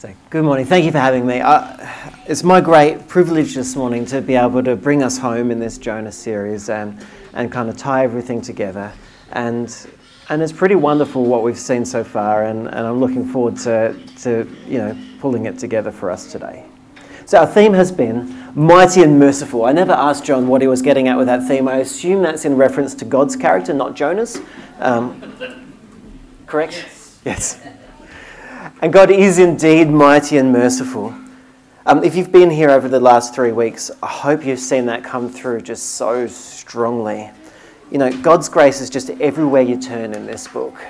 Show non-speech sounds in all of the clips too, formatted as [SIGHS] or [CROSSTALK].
So, good morning. Thank you for having me. Uh, it's my great privilege this morning to be able to bring us home in this Jonah series and, and kind of tie everything together. And, and it's pretty wonderful what we've seen so far, and, and I'm looking forward to, to you know, pulling it together for us today. So, our theme has been mighty and merciful. I never asked John what he was getting at with that theme. I assume that's in reference to God's character, not Jonah's. Um, correct? Yes. yes. And God is indeed mighty and merciful. Um, if you've been here over the last three weeks, I hope you've seen that come through just so strongly. You know, God's grace is just everywhere you turn in this book.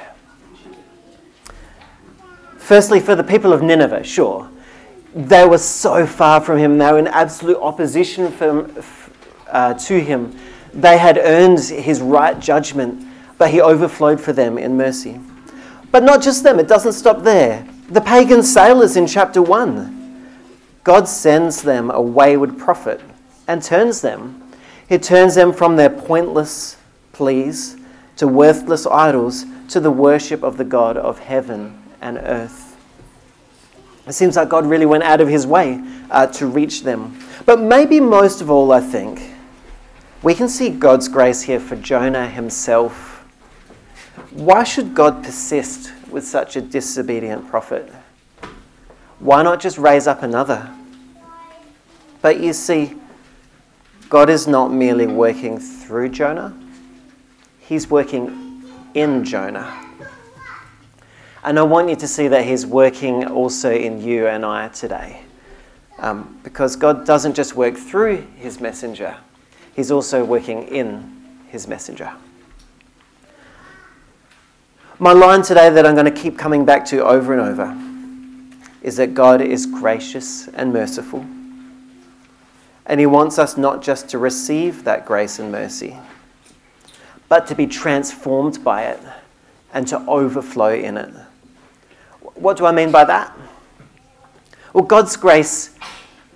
Firstly, for the people of Nineveh, sure. They were so far from him, they were in absolute opposition from, uh, to him. They had earned his right judgment, but he overflowed for them in mercy. But not just them, it doesn't stop there. The pagan sailors in chapter 1. God sends them a wayward prophet and turns them. He turns them from their pointless pleas to worthless idols to the worship of the God of heaven and earth. It seems like God really went out of his way uh, to reach them. But maybe most of all, I think, we can see God's grace here for Jonah himself. Why should God persist with such a disobedient prophet? Why not just raise up another? But you see, God is not merely working through Jonah, He's working in Jonah. And I want you to see that He's working also in you and I today. Um, because God doesn't just work through His messenger, He's also working in His messenger. My line today that I'm going to keep coming back to over and over is that God is gracious and merciful. And He wants us not just to receive that grace and mercy, but to be transformed by it and to overflow in it. What do I mean by that? Well, God's grace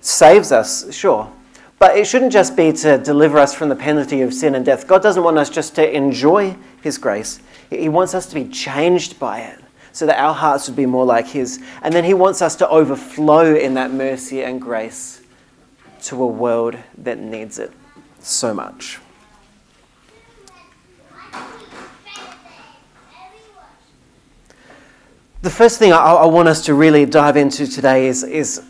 saves us, sure, but it shouldn't just be to deliver us from the penalty of sin and death. God doesn't want us just to enjoy His grace, he wants us to be changed by it so that our hearts would be more like His. And then He wants us to overflow in that mercy and grace to a world that needs it so much. The first thing I, I want us to really dive into today is, is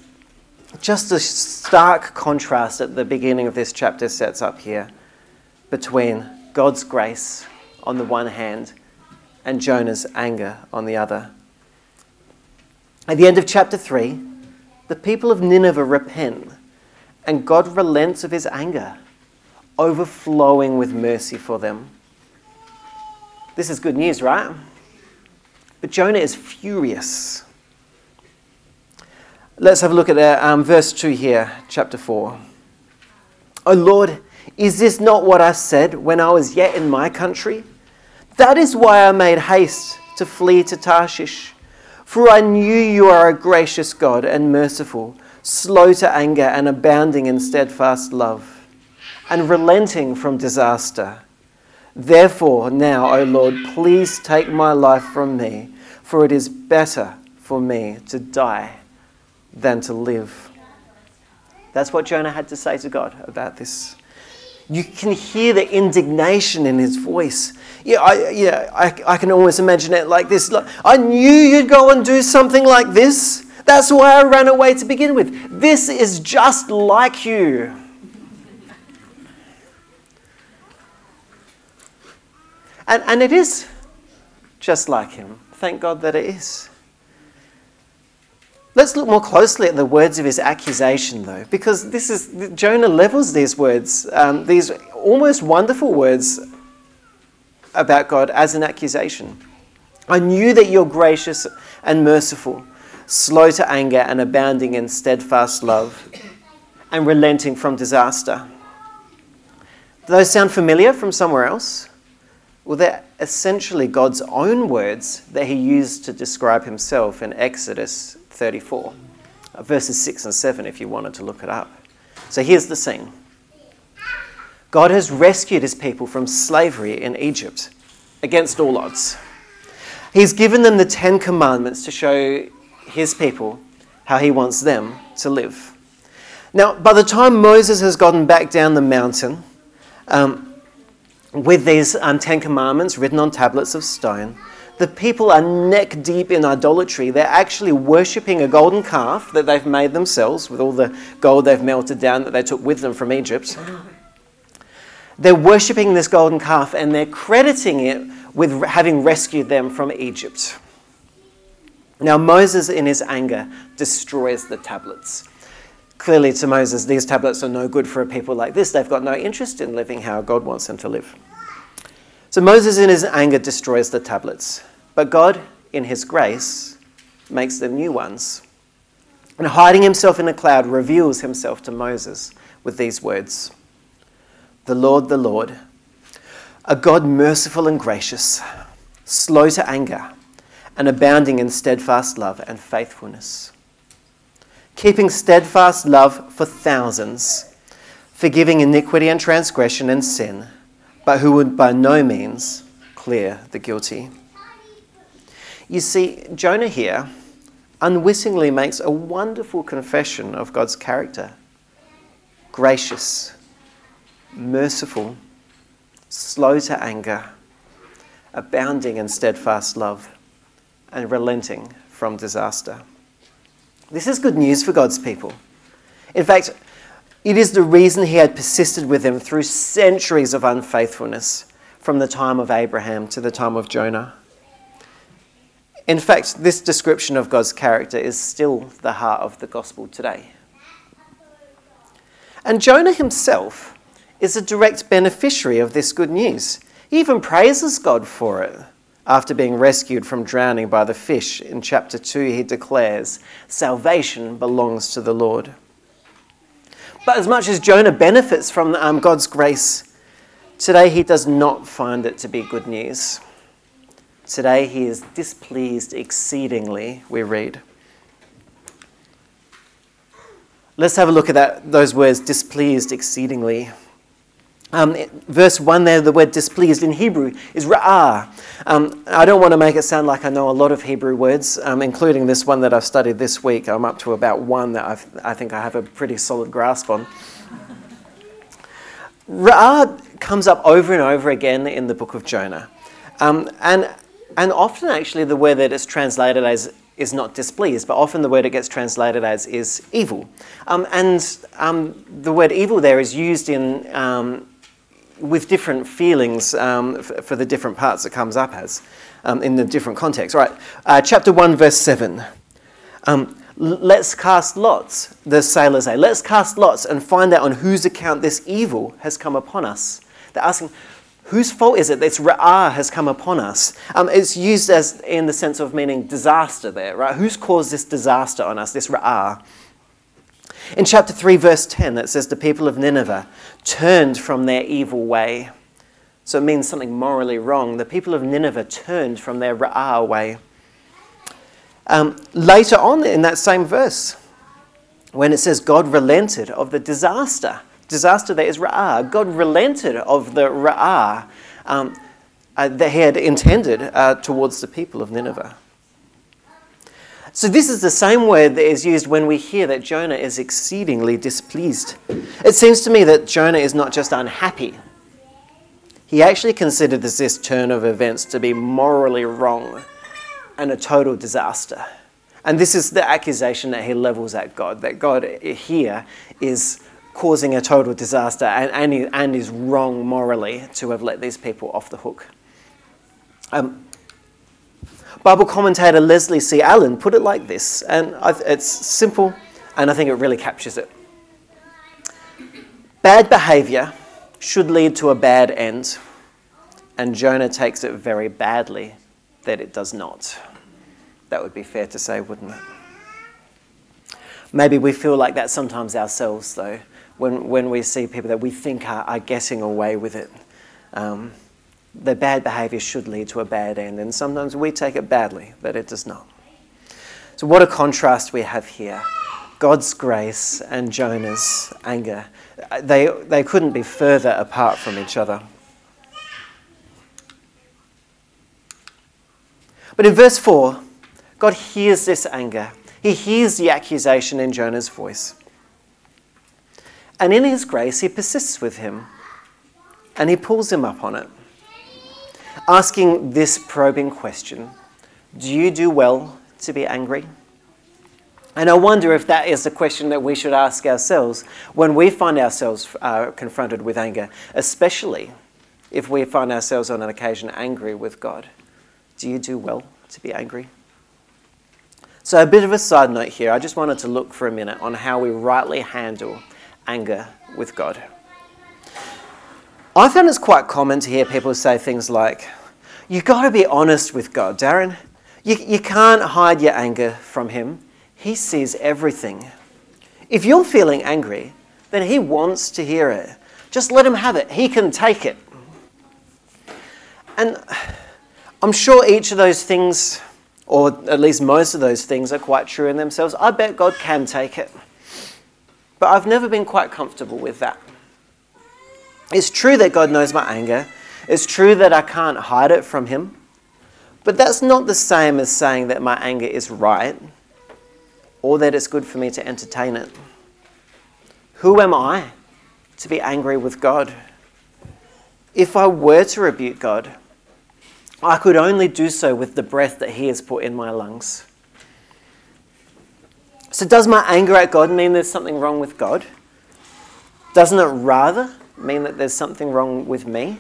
just a stark contrast at the beginning of this chapter sets up here between God's grace on the one hand and Jonah's anger on the other. At the end of chapter 3, the people of Nineveh repent, and God relents of his anger, overflowing with mercy for them. This is good news, right? But Jonah is furious. Let's have a look at um, verse 2 here, chapter 4. O Lord, is this not what I said when I was yet in my country? That is why I made haste to flee to Tarshish. For I knew you are a gracious God and merciful, slow to anger and abounding in steadfast love, and relenting from disaster. Therefore, now, O Lord, please take my life from me, for it is better for me to die than to live. That's what Jonah had to say to God about this. You can hear the indignation in his voice. Yeah, I, yeah, I, I can almost imagine it like this. I knew you'd go and do something like this. That's why I ran away to begin with. This is just like you. And, and it is just like him. Thank God that it is. Let's look more closely at the words of his accusation, though, because this is Jonah levels these words, um, these almost wonderful words about God as an accusation. I knew that you're gracious and merciful, slow to anger and abounding in steadfast love, and relenting from disaster. Do those sound familiar from somewhere else? Well, they're essentially God's own words that he used to describe himself in Exodus 34, uh, verses 6 and 7, if you wanted to look it up. So here's the scene God has rescued his people from slavery in Egypt against all odds. He's given them the Ten Commandments to show his people how he wants them to live. Now, by the time Moses has gotten back down the mountain um, with these um, Ten Commandments written on tablets of stone, the people are neck deep in idolatry. They're actually worshipping a golden calf that they've made themselves with all the gold they've melted down that they took with them from Egypt. They're worshipping this golden calf and they're crediting it with having rescued them from Egypt. Now, Moses, in his anger, destroys the tablets. Clearly, to Moses, these tablets are no good for a people like this. They've got no interest in living how God wants them to live. So Moses, in his anger, destroys the tablets. But God, in his grace, makes them new ones. And hiding himself in a cloud, reveals himself to Moses with these words The Lord, the Lord, a God merciful and gracious, slow to anger, and abounding in steadfast love and faithfulness, keeping steadfast love for thousands, forgiving iniquity and transgression and sin but who would by no means clear the guilty. You see, Jonah here unwittingly makes a wonderful confession of God's character gracious, merciful, slow to anger, abounding in steadfast love, and relenting from disaster. This is good news for God's people. In fact, it is the reason he had persisted with them through centuries of unfaithfulness, from the time of Abraham to the time of Jonah. In fact, this description of God's character is still the heart of the gospel today. And Jonah himself is a direct beneficiary of this good news. He even praises God for it. After being rescued from drowning by the fish, in chapter 2, he declares, Salvation belongs to the Lord. But as much as Jonah benefits from um, God's grace, today he does not find it to be good news. Today he is displeased exceedingly, we read. Let's have a look at that, those words, displeased exceedingly. Um, verse 1 there, the word displeased in Hebrew is ra'ah. Um, I don't want to make it sound like I know a lot of Hebrew words, um, including this one that I've studied this week. I'm up to about one that I've, i think I have a pretty solid grasp on. Ra'ah comes up over and over again in the book of Jonah. Um, and, and often, actually, the word that it's translated as is not displeased, but often the word it gets translated as is evil. Um, and um, the word evil there is used in with different feelings um, f- for the different parts it comes up as um, in the different contexts. Right, uh, chapter 1, verse 7. Um, let's cast lots, the sailors say. Let's cast lots and find out on whose account this evil has come upon us. They're asking, whose fault is it this ra'ah has come upon us? Um, it's used as in the sense of meaning disaster there, right? Who's caused this disaster on us, this ra'ah? In chapter 3, verse 10, it says, The people of Nineveh turned from their evil way. So it means something morally wrong. The people of Nineveh turned from their Ra'ah way. Um, later on in that same verse, when it says God relented of the disaster, disaster that is Ra'ah, God relented of the Ra'ah um, uh, that he had intended uh, towards the people of Nineveh. So, this is the same word that is used when we hear that Jonah is exceedingly displeased. It seems to me that Jonah is not just unhappy, he actually considers this turn of events to be morally wrong and a total disaster. And this is the accusation that he levels at God that God here is causing a total disaster and, and, and is wrong morally to have let these people off the hook. Um, Bible commentator Leslie C. Allen put it like this, and it's simple, and I think it really captures it. Bad behavior should lead to a bad end, and Jonah takes it very badly that it does not. That would be fair to say, wouldn't it? Maybe we feel like that sometimes ourselves, though, when, when we see people that we think are, are getting away with it. Um, the bad behavior should lead to a bad end, and sometimes we take it badly, but it does not. So, what a contrast we have here God's grace and Jonah's anger. They, they couldn't be further apart from each other. But in verse 4, God hears this anger. He hears the accusation in Jonah's voice. And in his grace, he persists with him and he pulls him up on it, asking this probing question Do you do well to be angry? And I wonder if that is the question that we should ask ourselves when we find ourselves uh, confronted with anger, especially if we find ourselves on an occasion angry with God. Do you do well to be angry? So, a bit of a side note here. I just wanted to look for a minute on how we rightly handle anger with God. I found it's quite common to hear people say things like, You've got to be honest with God, Darren. You, you can't hide your anger from Him. He sees everything. If you're feeling angry, then He wants to hear it. Just let Him have it. He can take it. And I'm sure each of those things, or at least most of those things, are quite true in themselves. I bet God can take it. But I've never been quite comfortable with that. It's true that God knows my anger. It's true that I can't hide it from Him. But that's not the same as saying that my anger is right or that it's good for me to entertain it. Who am I to be angry with God? If I were to rebuke God, I could only do so with the breath that He has put in my lungs. So, does my anger at God mean there's something wrong with God? Doesn't it rather mean that there's something wrong with me?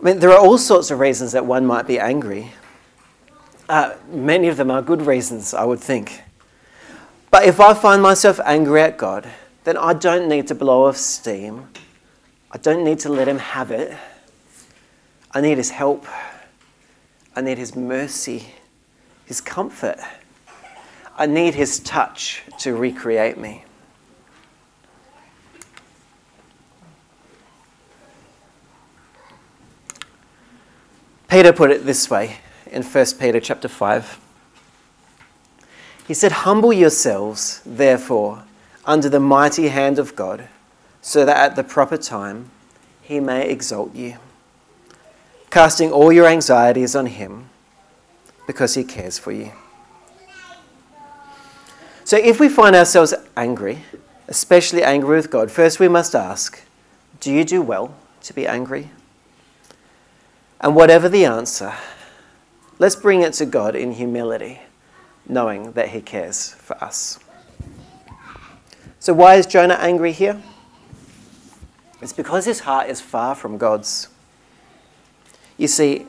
I mean, there are all sorts of reasons that one might be angry. Uh, many of them are good reasons, I would think. But if I find myself angry at God, then I don't need to blow off steam. I don't need to let Him have it. I need His help. I need His mercy, His comfort. I need His touch to recreate me. Peter put it this way in 1 Peter chapter 5. He said, Humble yourselves, therefore, under the mighty hand of God, so that at the proper time he may exalt you, casting all your anxieties on him, because he cares for you. So if we find ourselves angry, especially angry with God, first we must ask, Do you do well to be angry? And whatever the answer, let's bring it to God in humility, knowing that He cares for us. So, why is Jonah angry here? It's because his heart is far from God's. You see,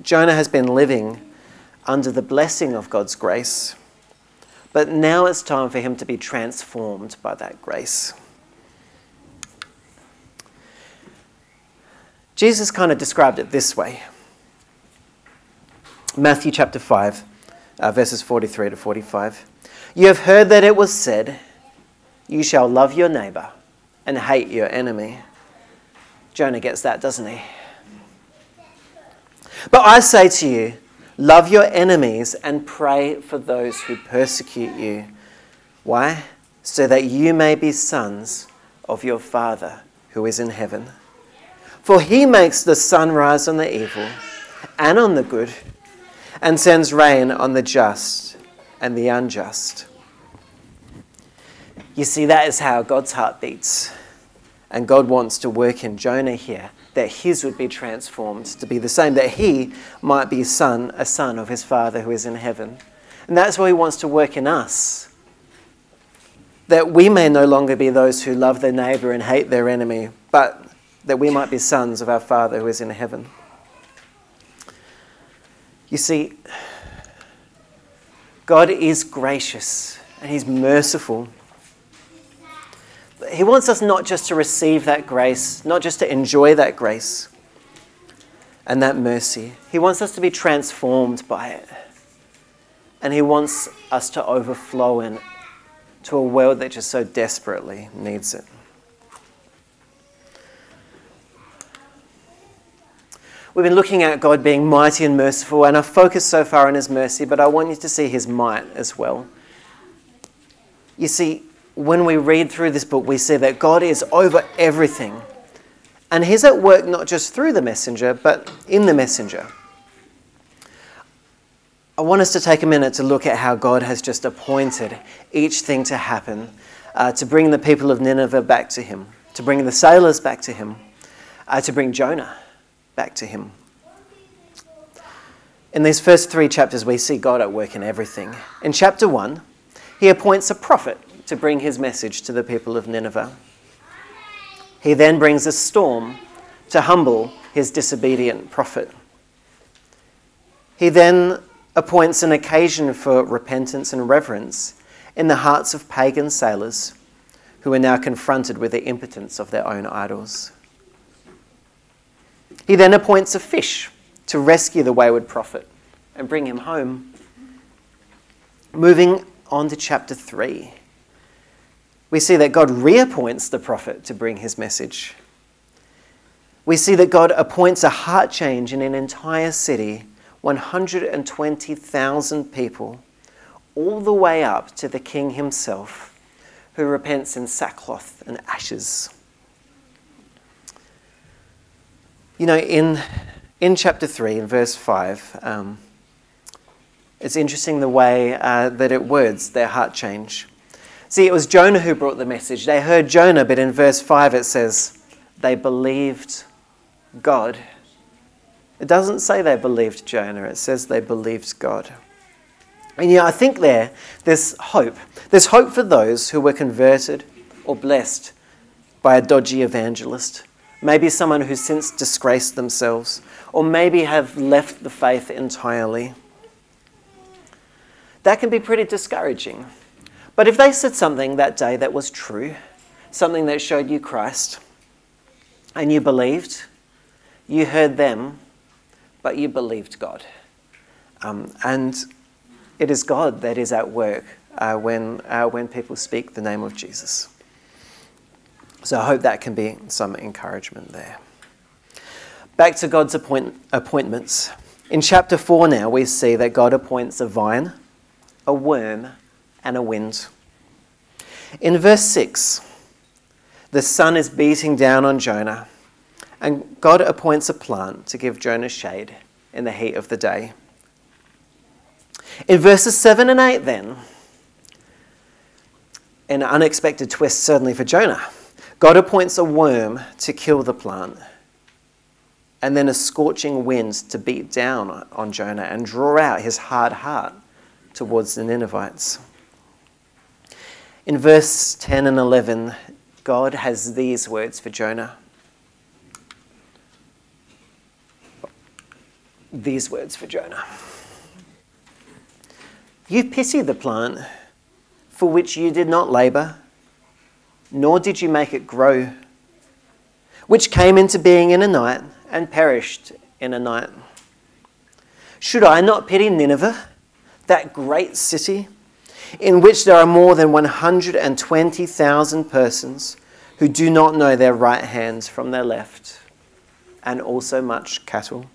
Jonah has been living under the blessing of God's grace, but now it's time for him to be transformed by that grace. Jesus kind of described it this way Matthew chapter 5, uh, verses 43 to 45. You have heard that it was said, You shall love your neighbor and hate your enemy. Jonah gets that, doesn't he? But I say to you, love your enemies and pray for those who persecute you. Why? So that you may be sons of your Father who is in heaven. For he makes the sun rise on the evil and on the good, and sends rain on the just and the unjust. You see, that is how God's heart beats. And God wants to work in Jonah here, that his would be transformed to be the same, that he might be son, a son of his Father who is in heaven. And that's what he wants to work in us. That we may no longer be those who love their neighbor and hate their enemy, but that we might be sons of our Father who is in heaven. You see, God is gracious and He's merciful. He wants us not just to receive that grace, not just to enjoy that grace and that mercy. He wants us to be transformed by it. And He wants us to overflow in to a world that just so desperately needs it. We've been looking at God being mighty and merciful, and I've focused so far on His mercy, but I want you to see His might as well. You see, when we read through this book, we see that God is over everything. And He's at work not just through the messenger, but in the messenger. I want us to take a minute to look at how God has just appointed each thing to happen uh, to bring the people of Nineveh back to Him, to bring the sailors back to Him, uh, to bring Jonah back to Him. In these first three chapters, we see God at work in everything. In chapter 1, He appoints a prophet to bring His message to the people of Nineveh. He then brings a storm to humble His disobedient prophet. He then appoints an occasion for repentance and reverence in the hearts of pagan sailors who are now confronted with the impotence of their own idols. He then appoints a fish to rescue the wayward prophet and bring him home. Moving on to chapter 3, we see that God reappoints the prophet to bring his message. We see that God appoints a heart change in an entire city 120,000 people, all the way up to the king himself, who repents in sackcloth and ashes. You know, in, in chapter 3, in verse 5, um, it's interesting the way uh, that it words their heart change. See, it was Jonah who brought the message. They heard Jonah, but in verse 5 it says, they believed God. It doesn't say they believed Jonah, it says they believed God. And yeah, I think there, there's hope. There's hope for those who were converted or blessed by a dodgy evangelist. Maybe someone who's since disgraced themselves, or maybe have left the faith entirely. That can be pretty discouraging. But if they said something that day that was true, something that showed you Christ, and you believed, you heard them, but you believed God. Um, and it is God that is at work uh, when, uh, when people speak the name of Jesus. So I hope that can be some encouragement there. Back to God's appoint- appointments. In chapter 4 now, we see that God appoints a vine, a worm, and a wind. In verse 6, the sun is beating down on Jonah and God appoints a plant to give Jonah shade in the heat of the day. In verses 7 and 8, then, an unexpected twist certainly for Jonah, God appoints a worm to kill the plant, and then a scorching wind to beat down on Jonah and draw out his hard heart towards the Ninevites. In verse 10 and 11, God has these words for Jonah. these words for Jonah You pity the plant for which you did not labour, nor did you make it grow, which came into being in a night and perished in a night. Should I not pity Nineveh, that great city, in which there are more than 120,000 persons who do not know their right hands from their left, and also much cattle?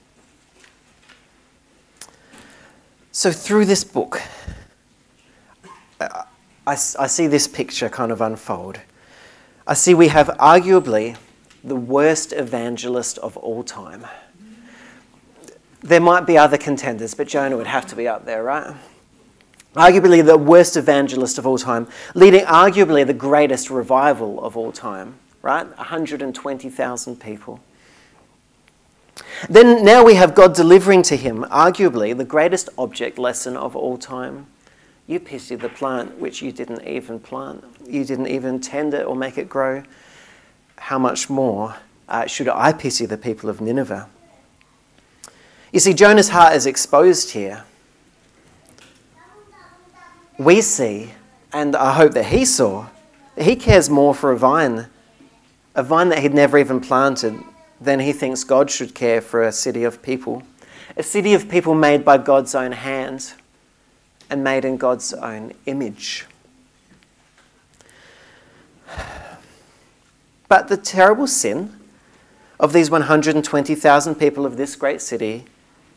So, through this book, I, I, see this picture kind of unfold. I see we have arguably the worst evangelist of all time. There might be other contenders, but Jonah would have to be up there, right? Arguably the worst evangelist of all time, leading arguably the greatest revival of all time, right? 120,000 people. Then now we have God delivering to him, arguably, the greatest object lesson of all time. You pity the plant which you didn't even plant, you didn't even tend it or make it grow. How much more uh, should I pity the people of Nineveh? You see, Jonah's heart is exposed here. We see, and I hope that he saw, that he cares more for a vine, a vine that he'd never even planted, than he thinks God should care for a city of people. A city of people made by God's own hand and made in God's own image. But the terrible sin of these 120,000 people of this great city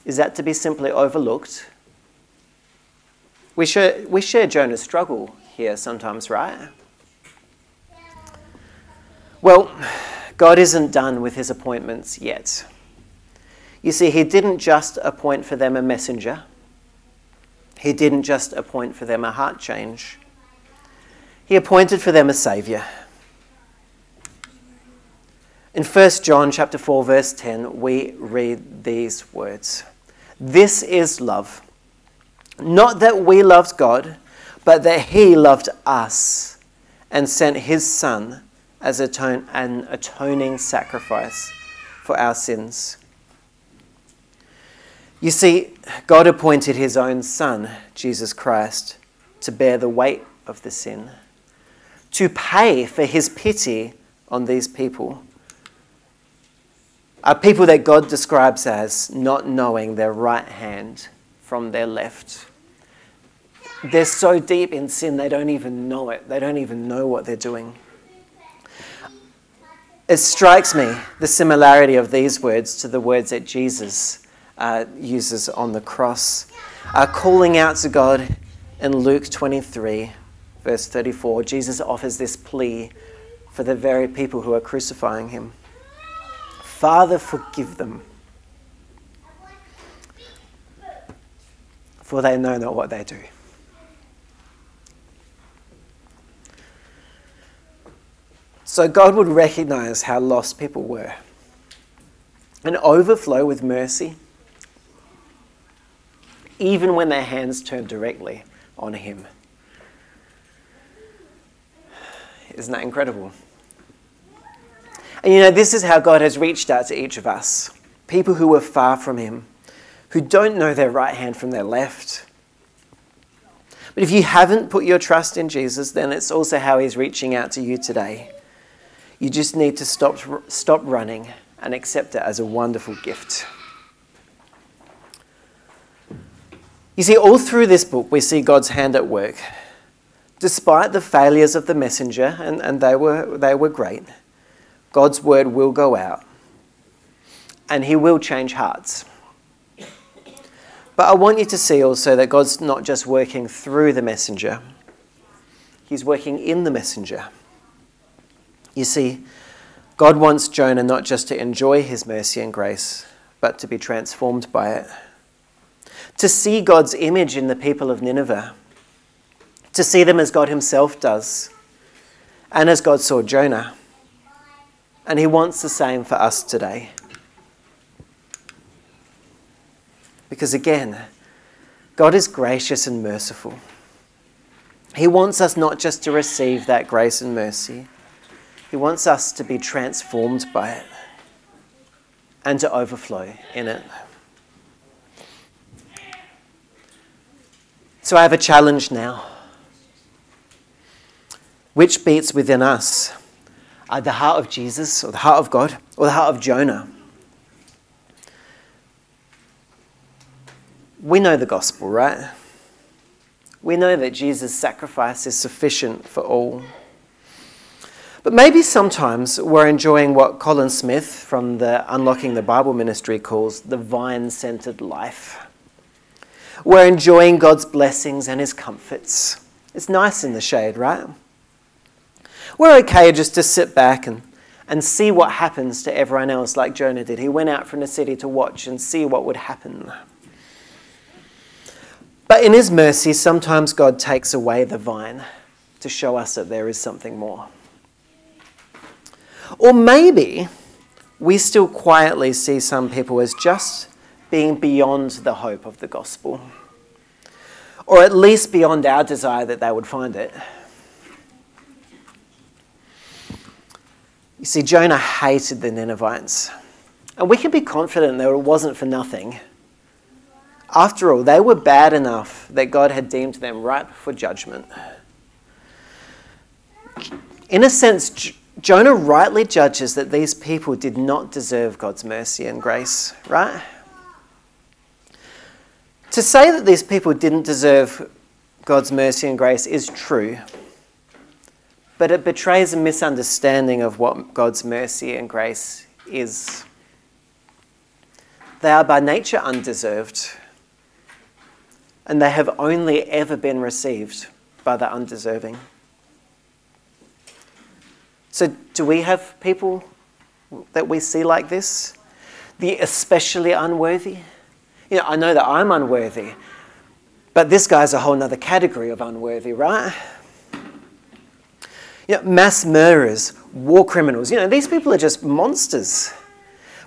is that to be simply overlooked. We share, we share Jonah's struggle here sometimes, right? Well, God isn't done with his appointments yet. You see, he didn't just appoint for them a messenger, He didn't just appoint for them a heart change, He appointed for them a Saviour. In 1 John chapter 4 verse 10 we read these words. This is love. Not that we loved God, but that he loved us and sent his son as atone, an atoning sacrifice for our sins. You see, God appointed his own Son, Jesus Christ, to bear the weight of the sin, to pay for his pity on these people. A people that God describes as not knowing their right hand from their left. They're so deep in sin, they don't even know it. They don't even know what they're doing. It strikes me the similarity of these words to the words that Jesus uh, uses on the cross. Uh, calling out to God in Luke 23, verse 34, Jesus offers this plea for the very people who are crucifying him Father, forgive them, for they know not what they do. So God would recognize how lost people were and overflow with mercy even when their hands turn directly on Him. Isn't that incredible? And you know, this is how God has reached out to each of us people who were far from Him, who don't know their right hand from their left. But if you haven't put your trust in Jesus, then it's also how He's reaching out to you today. You just need to stop, stop running and accept it as a wonderful gift. You see, all through this book, we see God's hand at work. Despite the failures of the messenger, and, and they, were, they were great, God's word will go out and he will change hearts. But I want you to see also that God's not just working through the messenger, he's working in the messenger. You see, God wants Jonah not just to enjoy his mercy and grace, but to be transformed by it to see God's image in the people of Nineveh, to see them as God Himself does, and as God saw Jonah. And He wants the same for us today. Because again, God is gracious and merciful. He wants us not just to receive that grace and mercy, He wants us to be transformed by it and to overflow in it. So I have a challenge now. Which beats within us? Uh, the heart of Jesus, or the heart of God, or the heart of Jonah? We know the gospel, right? We know that Jesus' sacrifice is sufficient for all. But maybe sometimes we're enjoying what Colin Smith from the Unlocking the Bible ministry calls the vine centered life. We're enjoying God's blessings and His comforts. It's nice in the shade, right? We're okay just to sit back and, and see what happens to everyone else, like Jonah did. He went out from the city to watch and see what would happen. But in His mercy, sometimes God takes away the vine to show us that there is something more. Or maybe we still quietly see some people as just being beyond the hope of the gospel, or at least beyond our desire that they would find it. You see, Jonah hated the Ninevites, and we can be confident that it wasn't for nothing. After all, they were bad enough that God had deemed them ripe for judgment. In a sense, Jonah rightly judges that these people did not deserve God's mercy and grace, right? To say that these people didn't deserve God's mercy and grace is true, but it betrays a misunderstanding of what God's mercy and grace is. They are by nature undeserved, and they have only ever been received by the undeserving. So, do we have people that we see like this? The especially unworthy? You know, I know that I'm unworthy. But this guy's a whole nother category of unworthy, right? You know, mass murderers, war criminals, you know, these people are just monsters.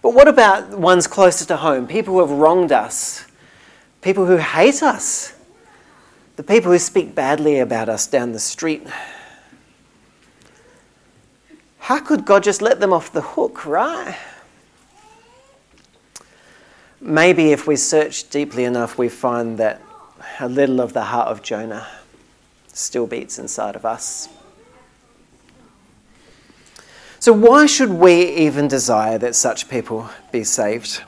But what about ones closer to home? People who have wronged us, people who hate us, the people who speak badly about us down the street. How could God just let them off the hook, right? Maybe if we search deeply enough, we find that a little of the heart of Jonah still beats inside of us. So, why should we even desire that such people be saved?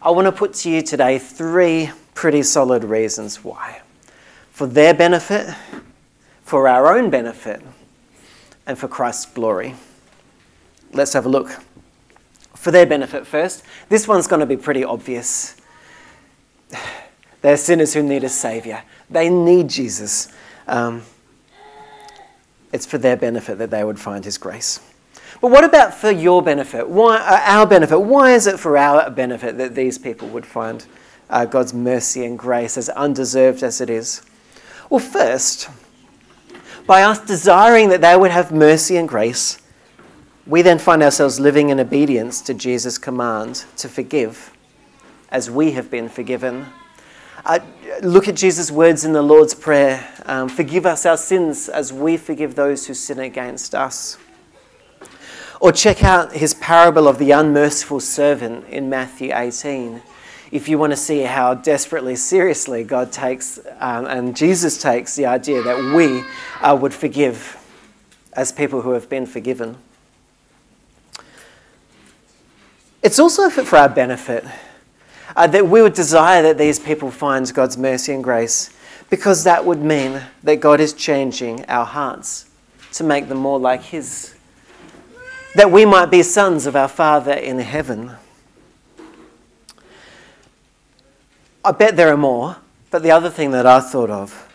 I want to put to you today three pretty solid reasons why for their benefit, for our own benefit, and for Christ's glory. Let's have a look. For their benefit first, this one's going to be pretty obvious. [SIGHS] They're sinners who need a Saviour, they need Jesus. Um, it's for their benefit that they would find His grace. But what about for your benefit? Why, uh, our benefit? Why is it for our benefit that these people would find uh, God's mercy and grace as undeserved as it is? Well, first, by us desiring that they would have mercy and grace, we then find ourselves living in obedience to Jesus' command to forgive as we have been forgiven. Uh, look at Jesus' words in the Lord's Prayer um, Forgive us our sins as we forgive those who sin against us. Or check out his parable of the unmerciful servant in Matthew 18. If you want to see how desperately seriously God takes um, and Jesus takes the idea that we uh, would forgive as people who have been forgiven. It's also for our benefit uh, that we would desire that these people find God's mercy and grace because that would mean that God is changing our hearts to make them more like His that we might be sons of our Father in heaven. I bet there are more, but the other thing that I thought of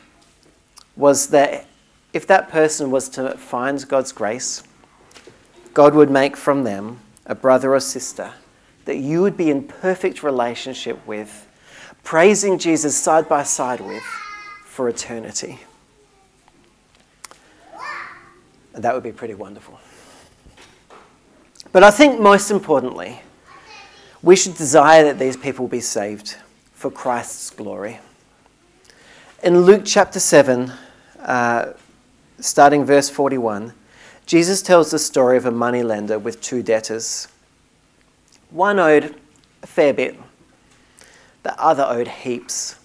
was that if that person was to find God's grace, God would make from them a brother or sister that you would be in perfect relationship with, praising Jesus side by side with for eternity. That would be pretty wonderful. But I think most importantly, we should desire that these people be saved for Christ's glory. In Luke chapter 7, uh, starting verse 41, Jesus tells the story of a moneylender with two debtors. One owed a fair bit, the other owed heaps.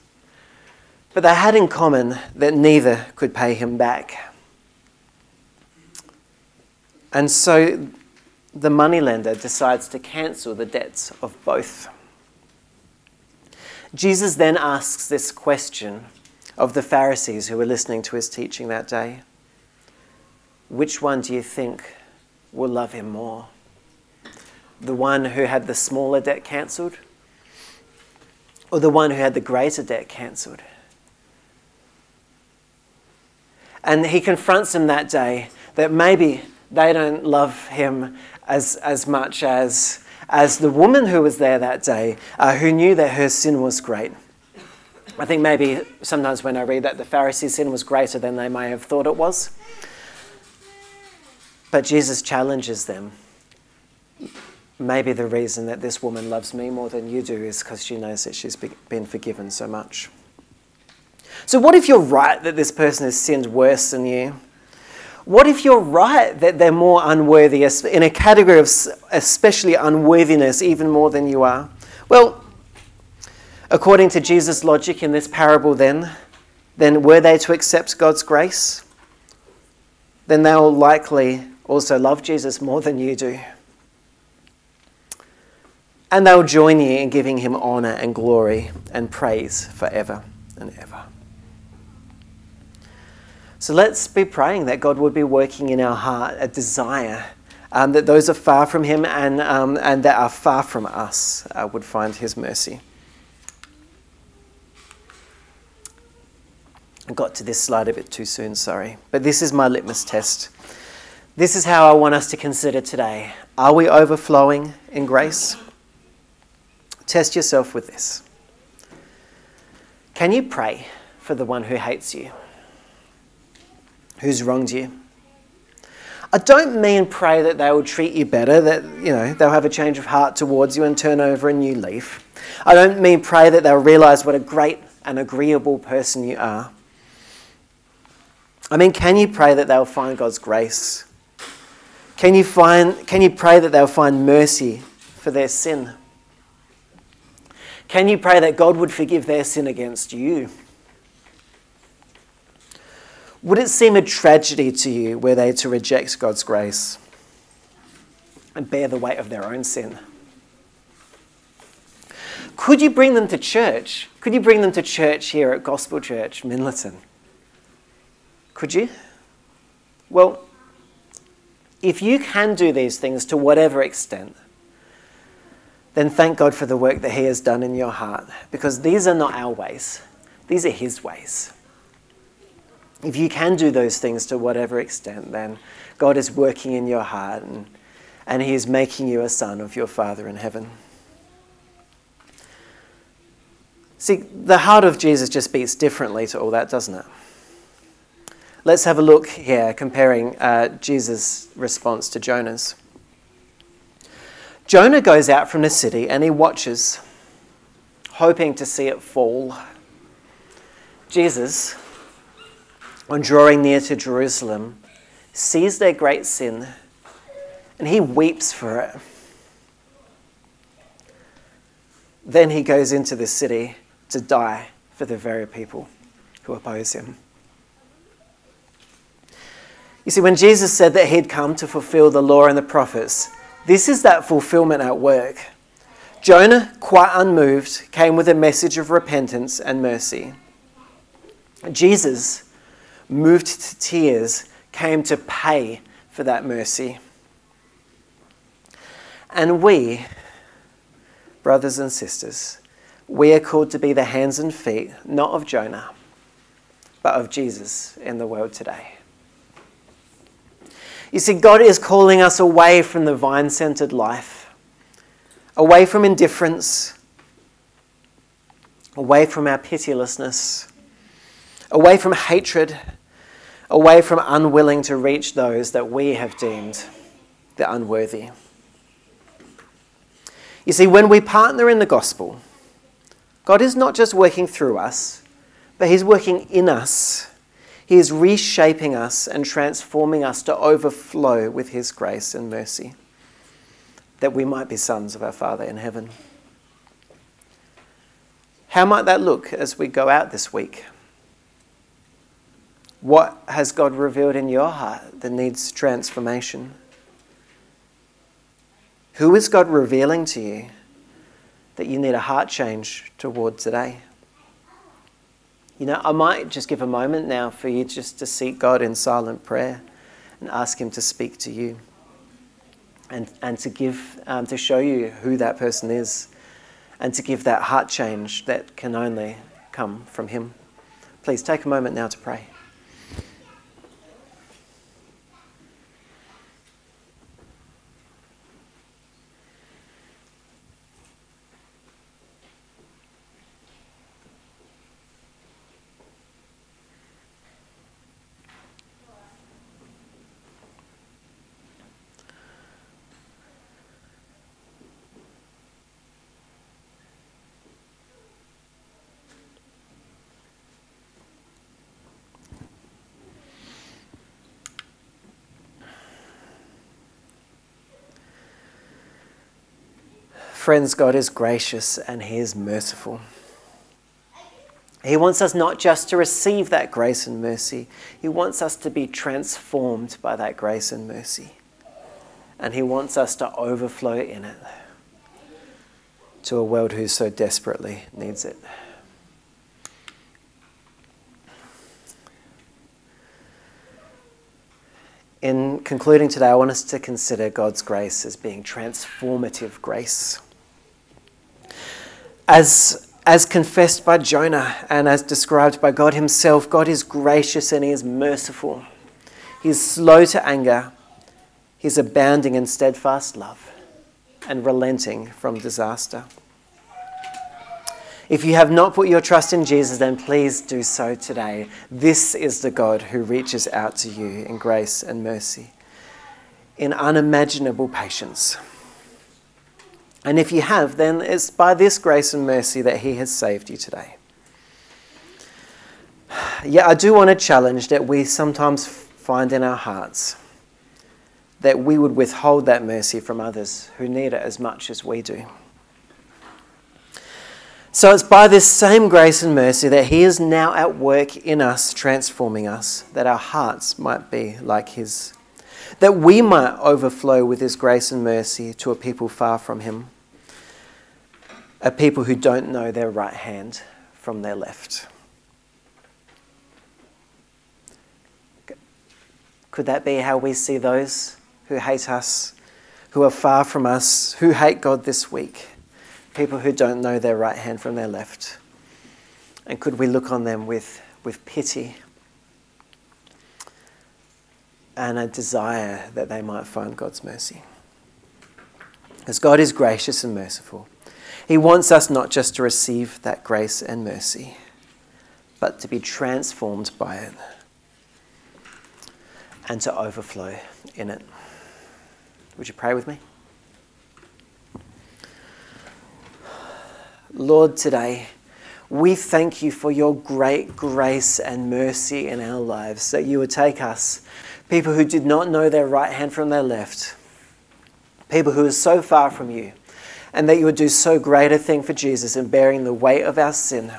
But they had in common that neither could pay him back. And so the moneylender decides to cancel the debts of both. Jesus then asks this question of the Pharisees who were listening to his teaching that day Which one do you think will love him more? The one who had the smaller debt cancelled, or the one who had the greater debt cancelled? And he confronts them that day that maybe they don't love him as, as much as, as the woman who was there that day, uh, who knew that her sin was great. I think maybe sometimes when I read that the Pharisees' sin was greater than they may have thought it was. But Jesus challenges them. Maybe the reason that this woman loves me more than you do is because she knows that she's been forgiven so much. So, what if you're right that this person has sinned worse than you? What if you're right that they're more unworthy, in a category of especially unworthiness, even more than you are? Well, according to Jesus' logic in this parable, then, then were they to accept God's grace? Then they'll likely also love Jesus more than you do. And they'll join you in giving him honour and glory and praise forever and ever. So let's be praying that God would be working in our heart a desire um, that those are far from Him and, um, and that are far from us uh, would find His mercy. I got to this slide a bit too soon, sorry. But this is my litmus test. This is how I want us to consider today. Are we overflowing in grace? Test yourself with this. Can you pray for the one who hates you, who's wronged you. I don't mean pray that they will treat you better, that you know they'll have a change of heart towards you and turn over a new leaf. I don't mean pray that they'll realize what a great and agreeable person you are. I mean, can you pray that they'll find God's grace? Can you, find, can you pray that they'll find mercy for their sin? Can you pray that God would forgive their sin against you? Would it seem a tragedy to you were they to reject God's grace and bear the weight of their own sin? Could you bring them to church? Could you bring them to church here at Gospel Church, Minlaton? Could you? Well, if you can do these things to whatever extent, then thank God for the work that He has done in your heart, because these are not our ways, these are His ways. If you can do those things to whatever extent, then God is working in your heart and, and He is making you a son of your Father in heaven. See, the heart of Jesus just beats differently to all that, doesn't it? Let's have a look here comparing uh, Jesus' response to Jonah's. Jonah goes out from the city and he watches, hoping to see it fall. Jesus, on drawing near to Jerusalem, sees their great sin and he weeps for it. Then he goes into the city to die for the very people who oppose him. You see, when Jesus said that he'd come to fulfill the law and the prophets, this is that fulfillment at work. Jonah, quite unmoved, came with a message of repentance and mercy. Jesus, moved to tears, came to pay for that mercy. And we, brothers and sisters, we are called to be the hands and feet, not of Jonah, but of Jesus in the world today. You see, God is calling us away from the vine centered life, away from indifference, away from our pitilessness, away from hatred, away from unwilling to reach those that we have deemed the unworthy. You see, when we partner in the gospel, God is not just working through us, but He's working in us. He is reshaping us and transforming us to overflow with His grace and mercy, that we might be sons of our Father in heaven. How might that look as we go out this week? What has God revealed in your heart that needs transformation? Who is God revealing to you that you need a heart change toward today. You know, I might just give a moment now for you just to seek God in silent prayer and ask Him to speak to you and, and to give, um, to show you who that person is and to give that heart change that can only come from Him. Please take a moment now to pray. Friends, God is gracious and He is merciful. He wants us not just to receive that grace and mercy, He wants us to be transformed by that grace and mercy. And He wants us to overflow in it to a world who so desperately needs it. In concluding today, I want us to consider God's grace as being transformative grace. As, as confessed by Jonah and as described by God Himself, God is gracious and He is merciful. He is slow to anger, He is abounding in steadfast love and relenting from disaster. If you have not put your trust in Jesus, then please do so today. This is the God who reaches out to you in grace and mercy, in unimaginable patience. And if you have, then it's by this grace and mercy that He has saved you today. Yet I do want to challenge that we sometimes find in our hearts that we would withhold that mercy from others who need it as much as we do. So it's by this same grace and mercy that He is now at work in us, transforming us, that our hearts might be like His, that we might overflow with His grace and mercy to a people far from Him, a people who don't know their right hand from their left. Could that be how we see those who hate us, who are far from us, who hate God this week? people who don't know their right hand from their left. And could we look on them with, with pity and a desire that they might find God's mercy? Because God is gracious and merciful. He wants us not just to receive that grace and mercy, but to be transformed by it and to overflow in it. Would you pray with me? Lord, today, we thank you for your great grace and mercy in our lives, that you would take us, people who did not know their right hand from their left, people who are so far from you, and that you would do so great a thing for Jesus in bearing the weight of our sin,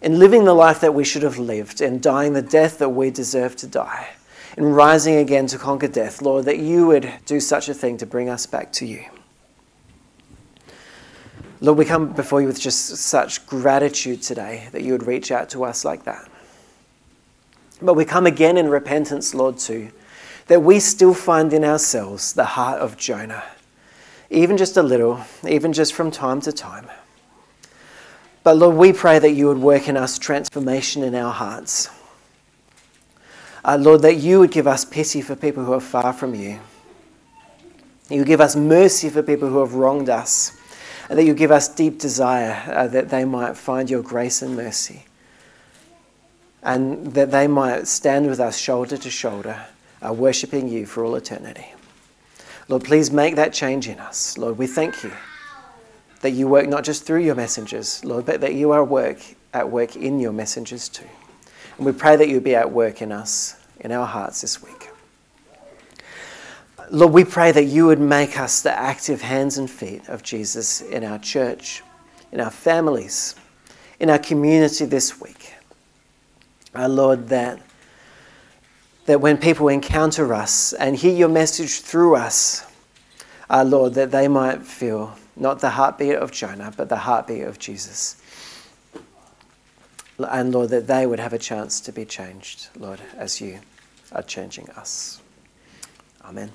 in living the life that we should have lived, in dying the death that we deserve to die, in rising again to conquer death, Lord, that you would do such a thing to bring us back to you. Lord, we come before you with just such gratitude today that you would reach out to us like that. But we come again in repentance, Lord, too, that we still find in ourselves the heart of Jonah, even just a little, even just from time to time. But Lord, we pray that you would work in us transformation in our hearts. Uh, Lord, that you would give us pity for people who are far from you. You give us mercy for people who have wronged us and that you give us deep desire uh, that they might find your grace and mercy, and that they might stand with us shoulder to shoulder, uh, worshipping you for all eternity. Lord, please make that change in us. Lord, we thank you that you work not just through your messengers, Lord, but that you are work, at work in your messengers too. And we pray that you be at work in us, in our hearts this week. Lord, we pray that you would make us the active hands and feet of Jesus in our church, in our families, in our community this week. Our Lord, that, that when people encounter us and hear your message through us, our Lord, that they might feel not the heartbeat of Jonah, but the heartbeat of Jesus. And Lord, that they would have a chance to be changed, Lord, as you are changing us. Amen.